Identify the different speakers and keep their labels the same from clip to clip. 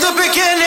Speaker 1: the beginning.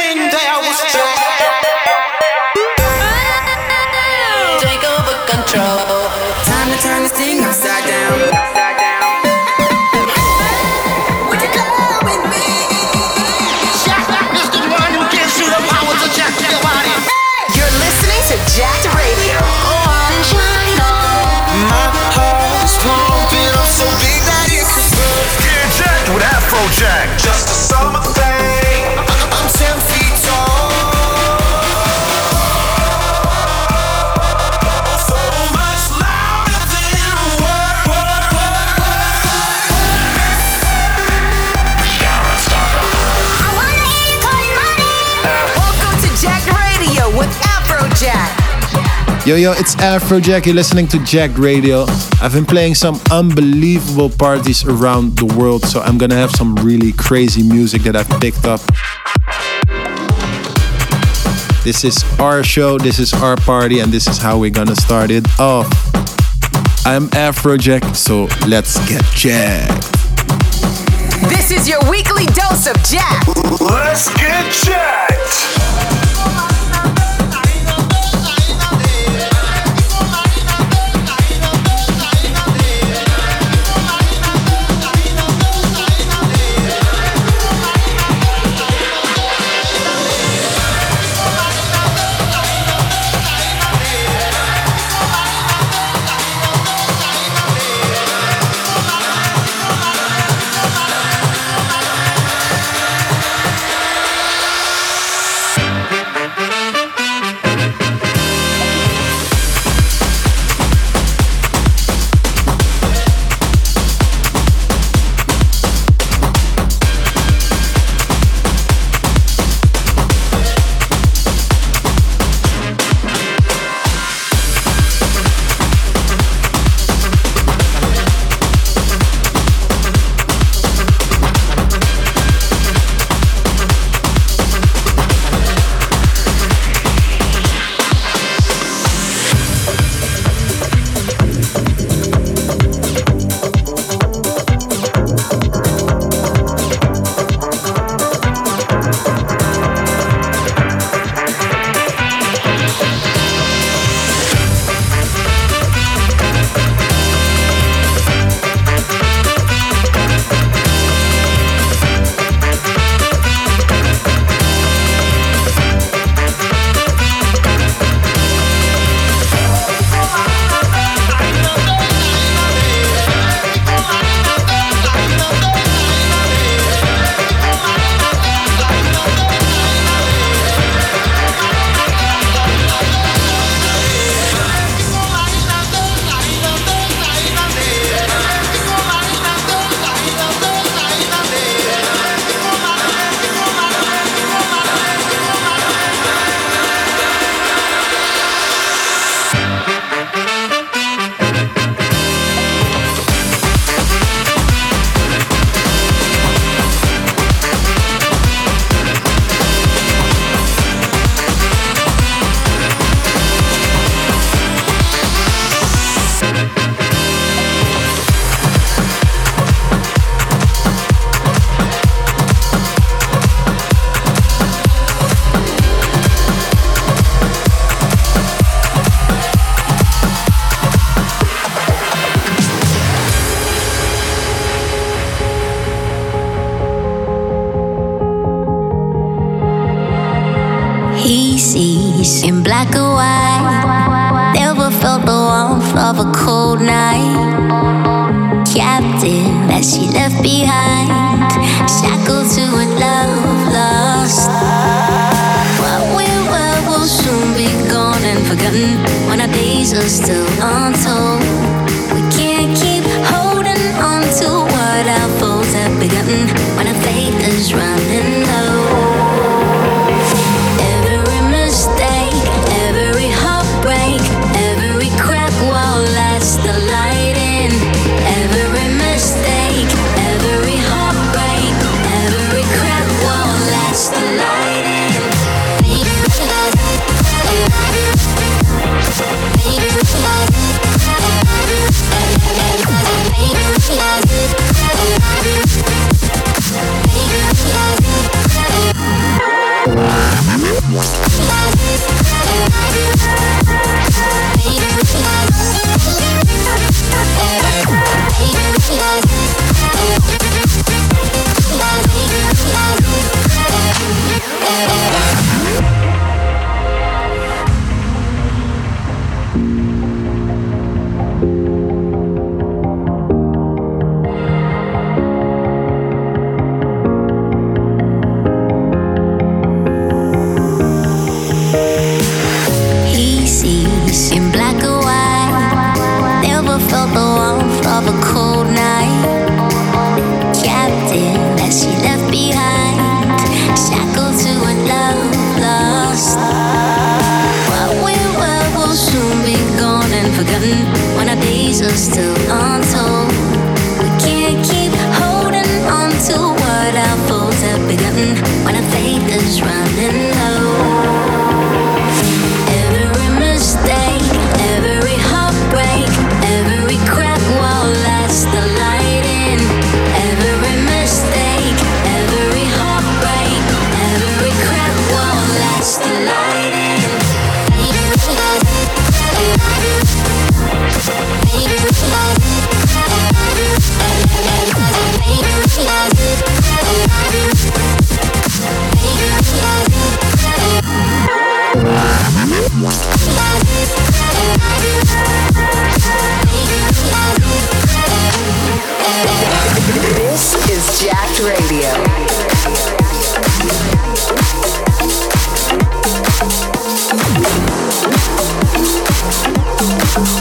Speaker 1: Yo, yo, it's Afrojack. You're listening to Jacked Radio. I've been playing some unbelievable parties around the world, so I'm gonna have some really crazy music that I've picked up. This is our show, this is our party, and this is how we're gonna start it off. I'm Afrojack, so let's get jacked.
Speaker 2: This is your weekly dose of jack.
Speaker 3: Let's get jacked.
Speaker 4: a cold night. Captive that she left behind, shackled to a love lost. What we were will soon be gone and forgotten when our days are
Speaker 3: still. Yeah. Get up.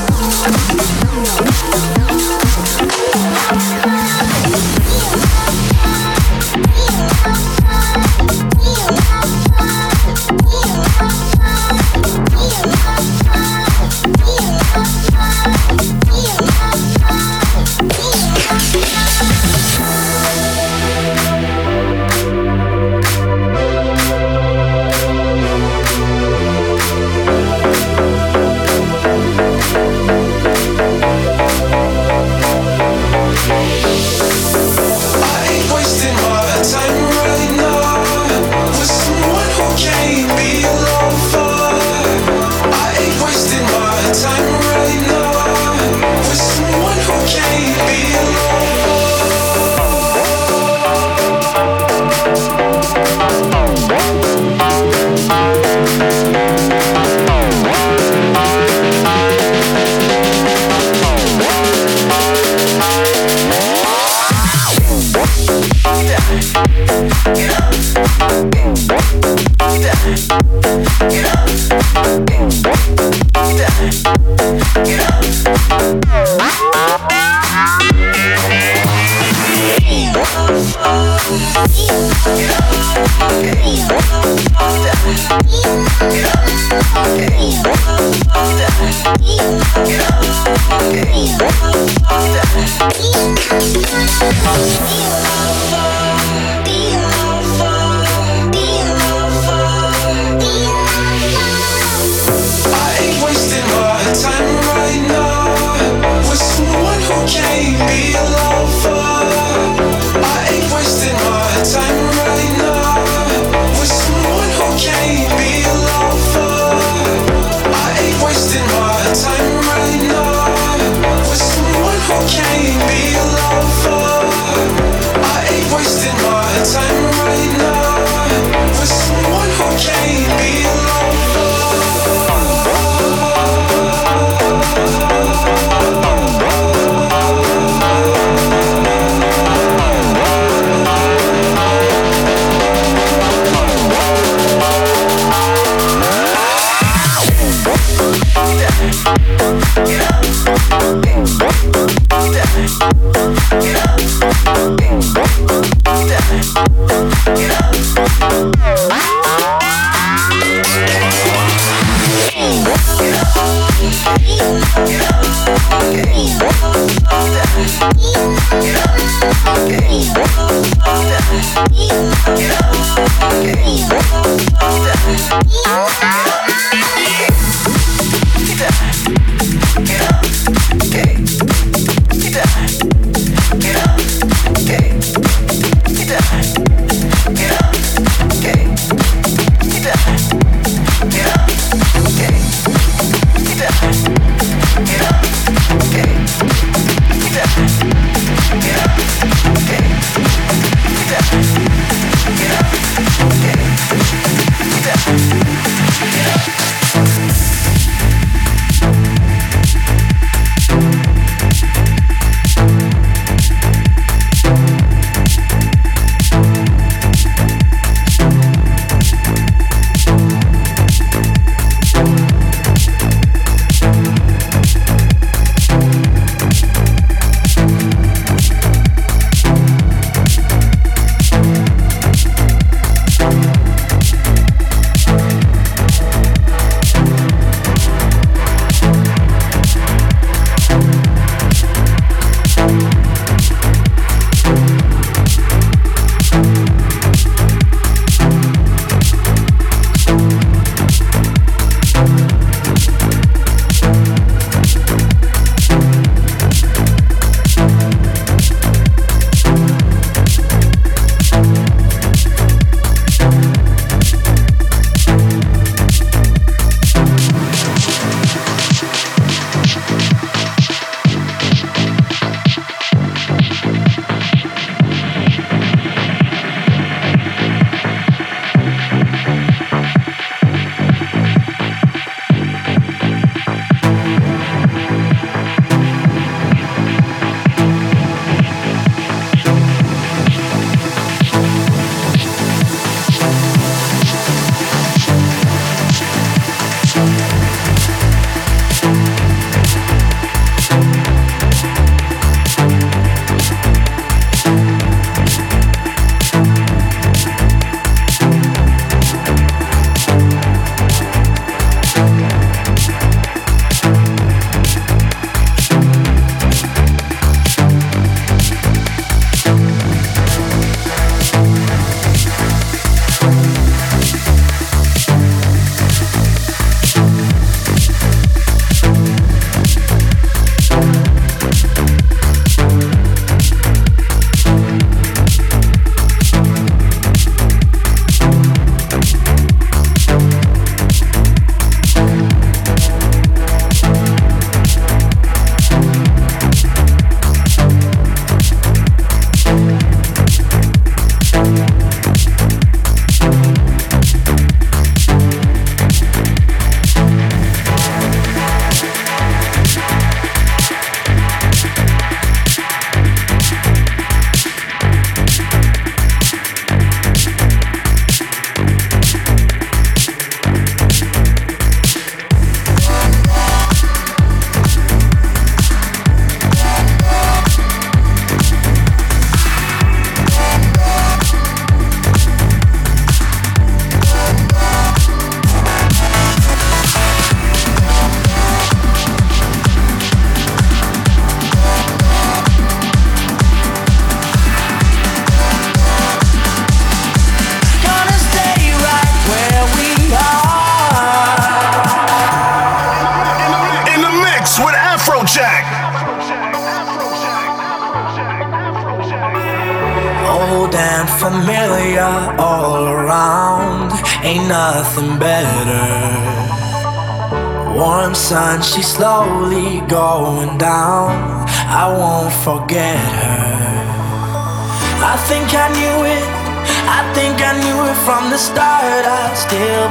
Speaker 3: Still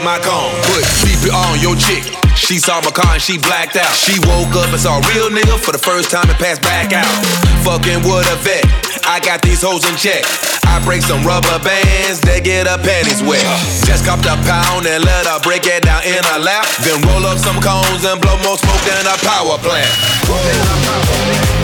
Speaker 3: my cone. Put sleep on your chick. She saw my car and she blacked out. She woke up and saw a real nigga for the first time and passed back out. Fucking what a vet. I got these hoes in check. I break some rubber bands, they get her panties wet. Just copped a pound and let her break it down in her lap. Then roll up some cones and blow more smoke than a power plant.
Speaker 5: Woo!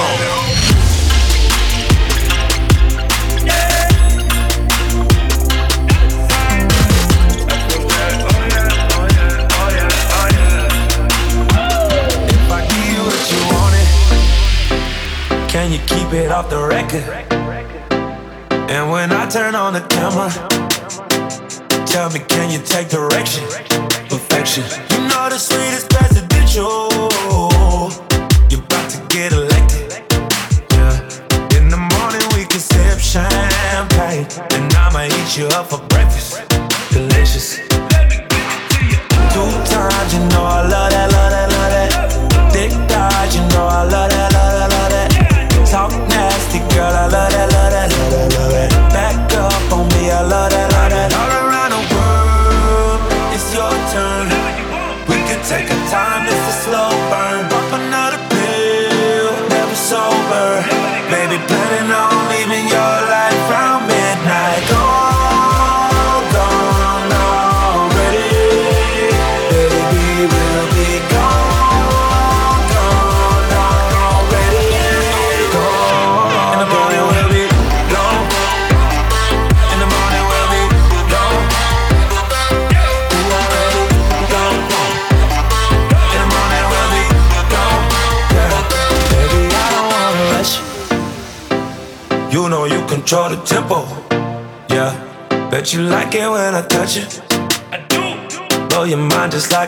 Speaker 5: bit off the record. And when I turn on the camera, tell me, can you take direction? Perfection. You know the sweetest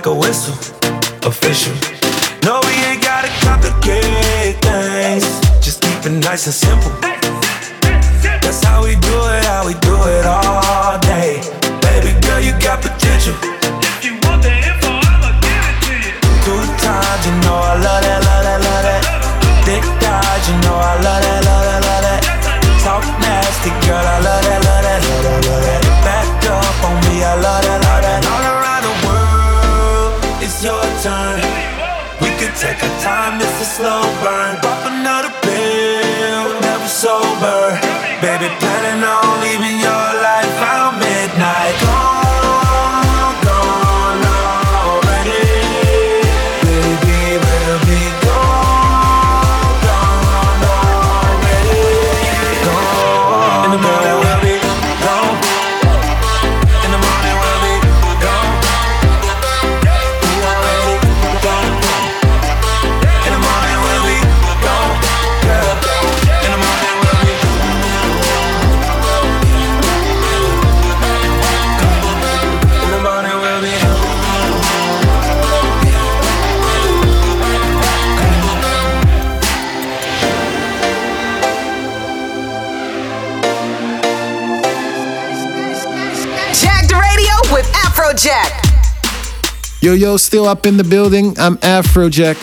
Speaker 5: like a whistle. Official. No, we ain't gotta complicate things. Just keep it nice and simple.
Speaker 1: Yo, yo, still up in the building. I'm Afrojack.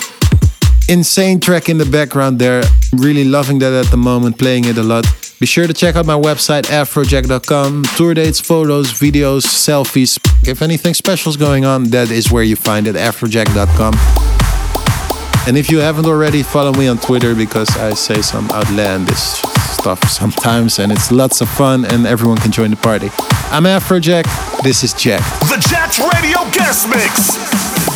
Speaker 1: Insane track in the background there. Really loving that at the moment, playing it a lot. Be sure to check out my website, afrojack.com. Tour dates, photos, videos, selfies. If anything special is going on, that is where you find it, afrojack.com. And if you haven't already, follow me on Twitter because I say some outlandish stuff sometimes and it's lots of fun and everyone can join the party. I'm Afrojack. This is Jack.
Speaker 6: The Jacked Radio Guest Mix.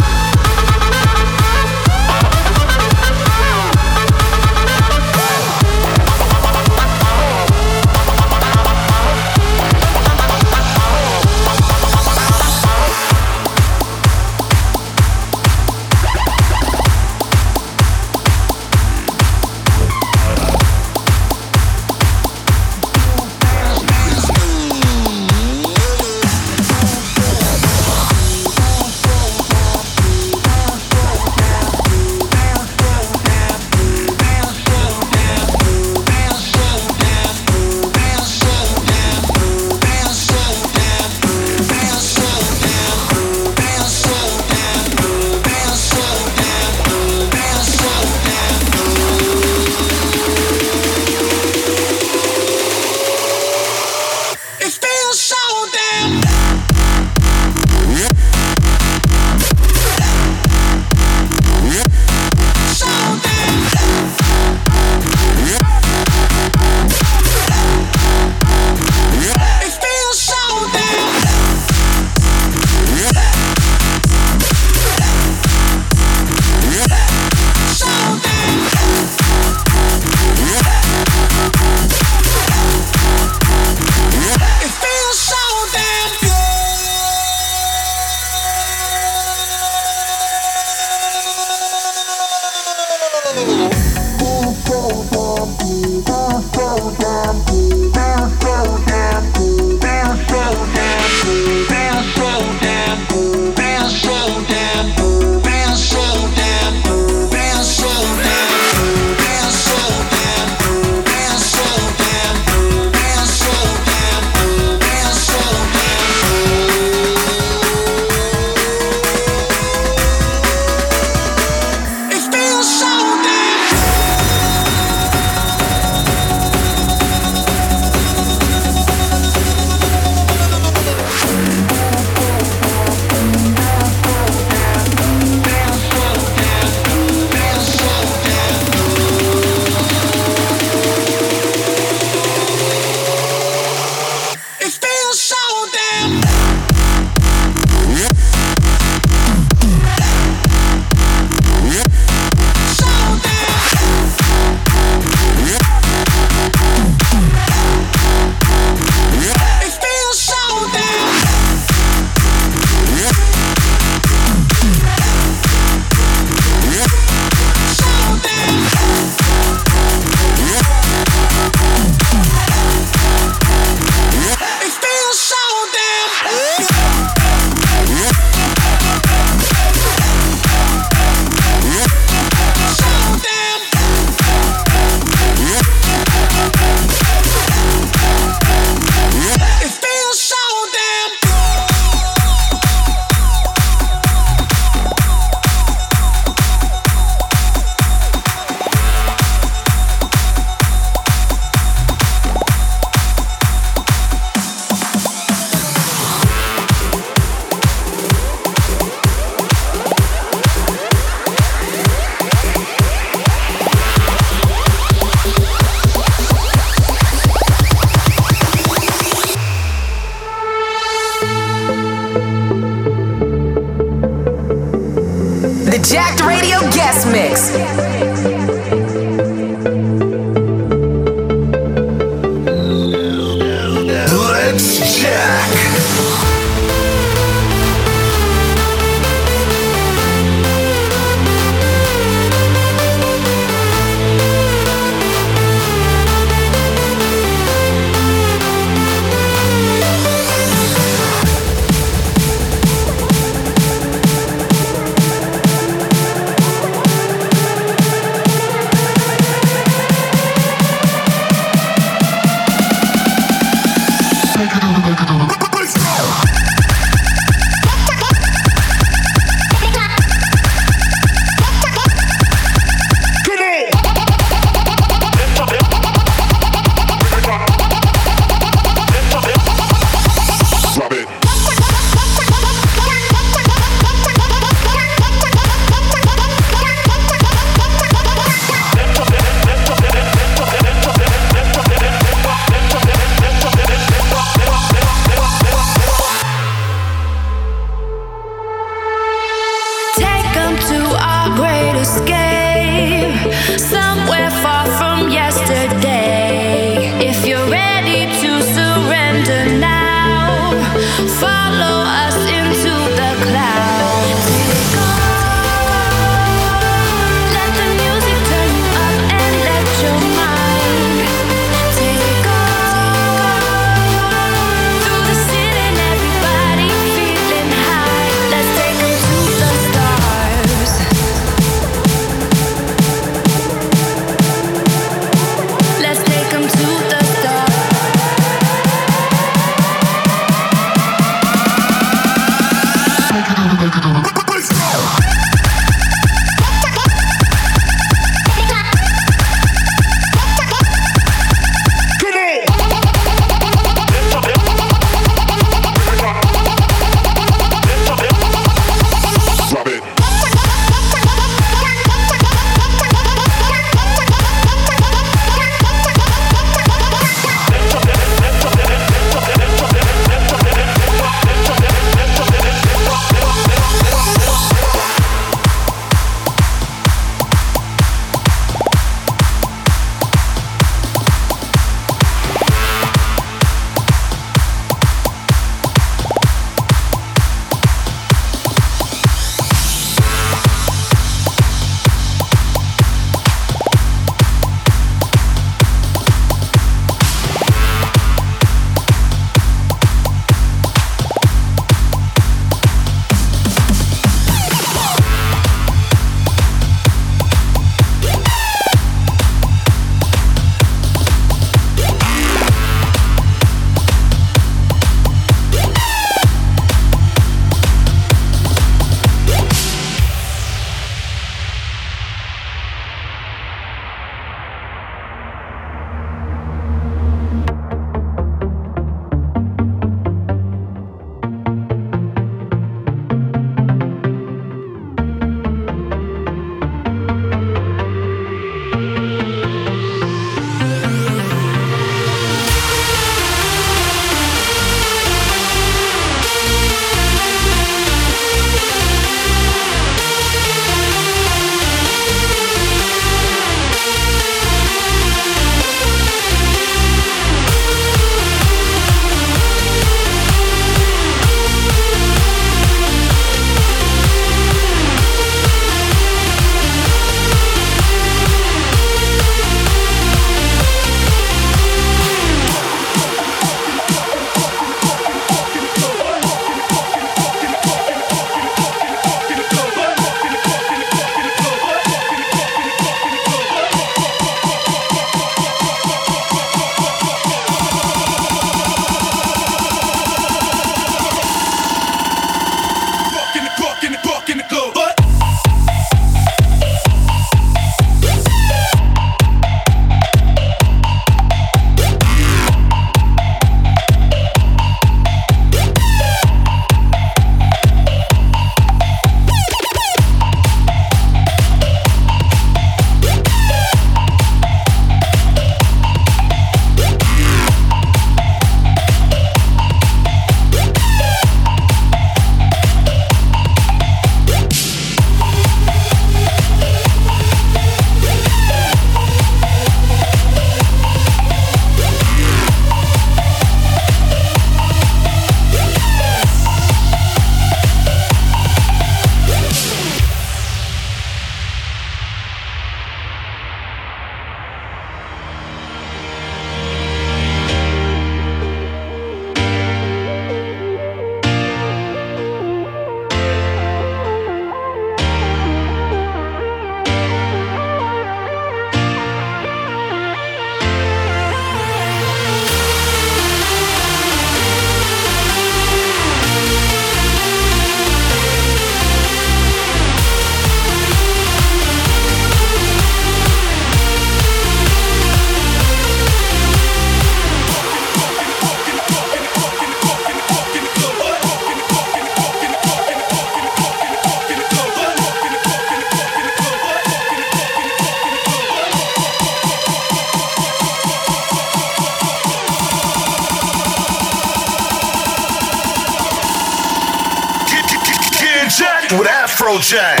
Speaker 7: Shang.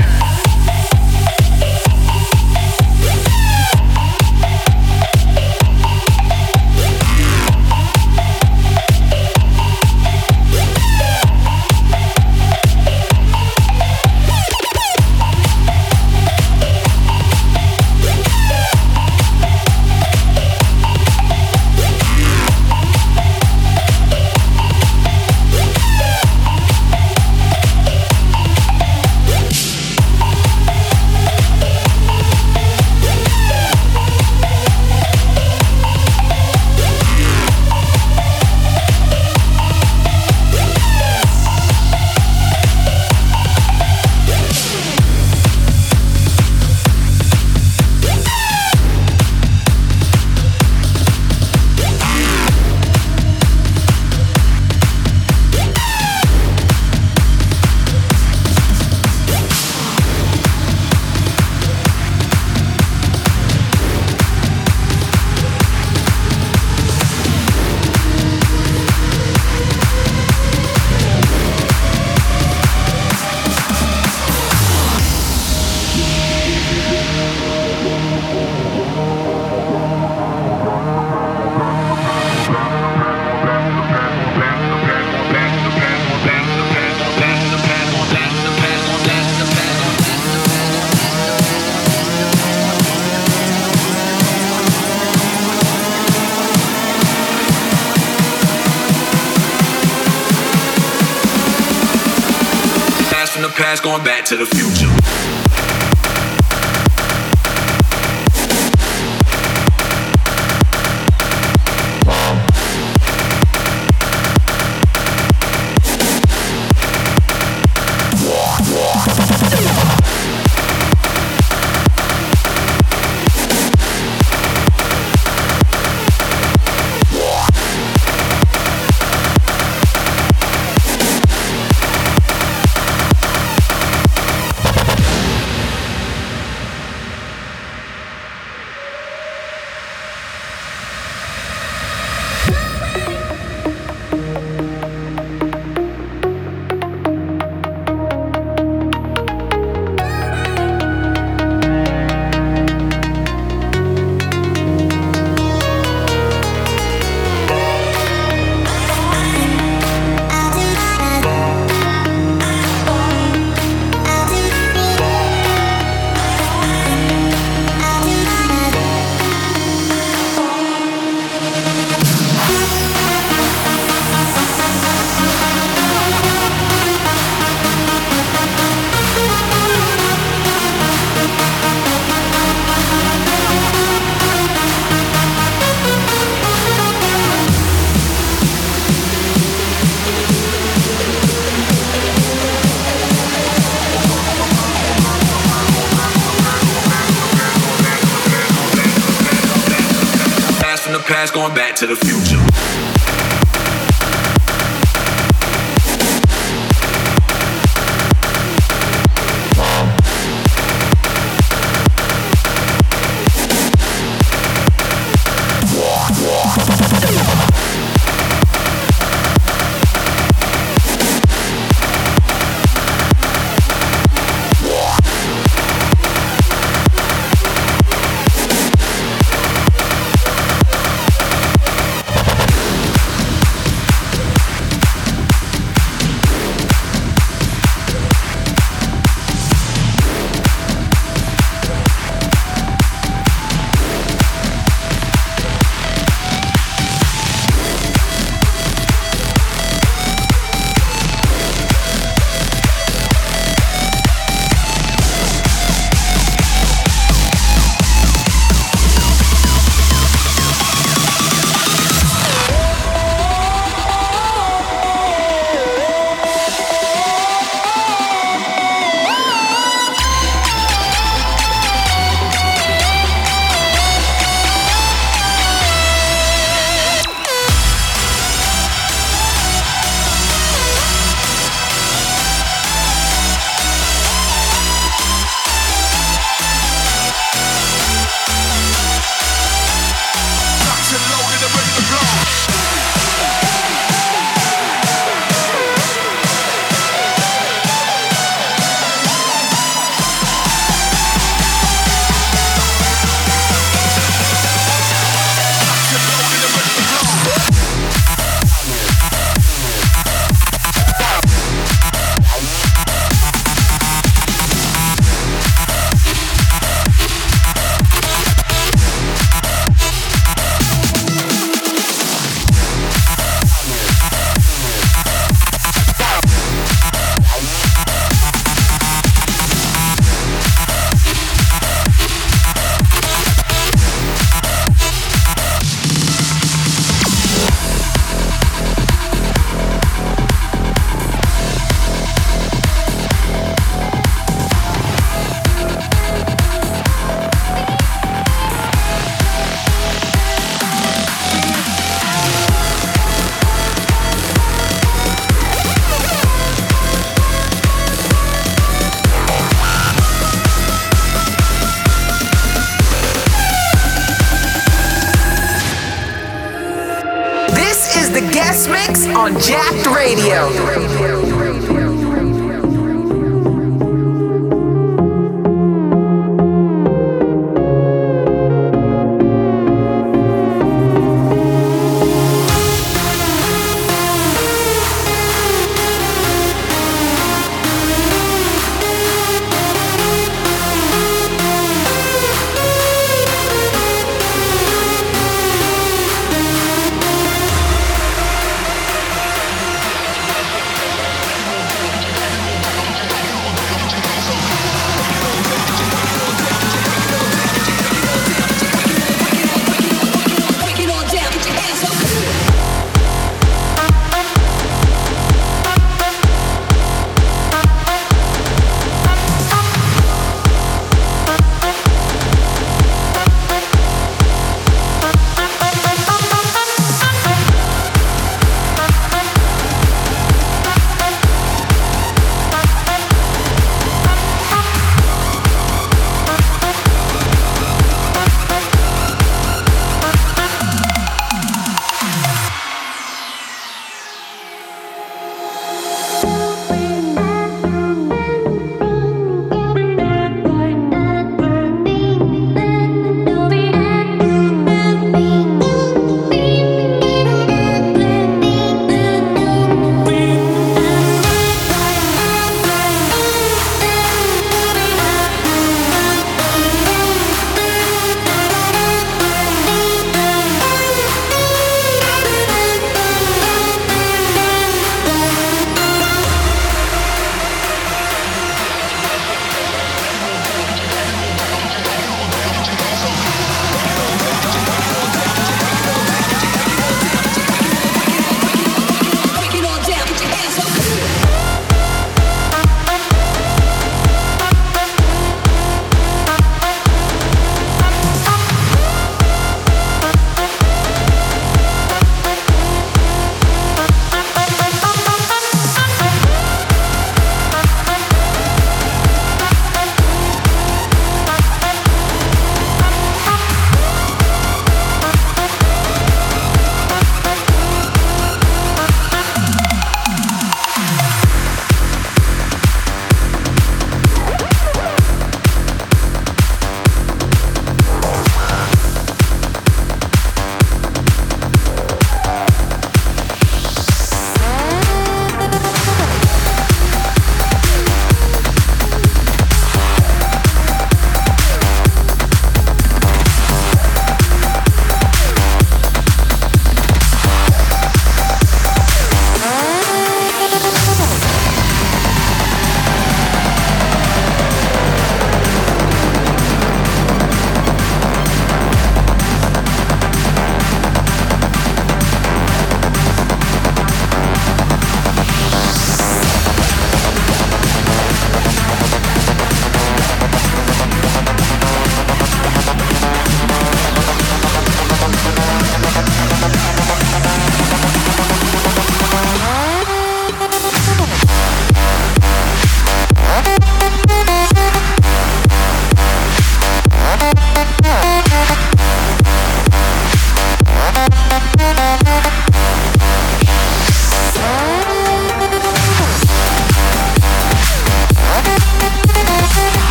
Speaker 7: Afrojack.
Speaker 6: going back to the future. Going back to the future.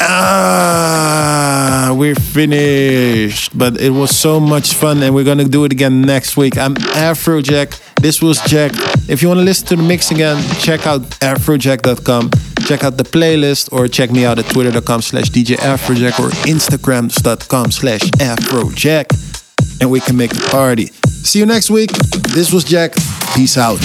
Speaker 1: Ah, finished, but it was so much fun, and we're gonna do it again next week. I'm Afrojack. This was Jacked. If you want to listen to the mix again, check out afrojack.com. Check out the playlist or check me out at twitter.com slash DJ Afrojack or instagrams.com slash Afrojack. And we can make a party. See you next week. This was Jacked. Peace out.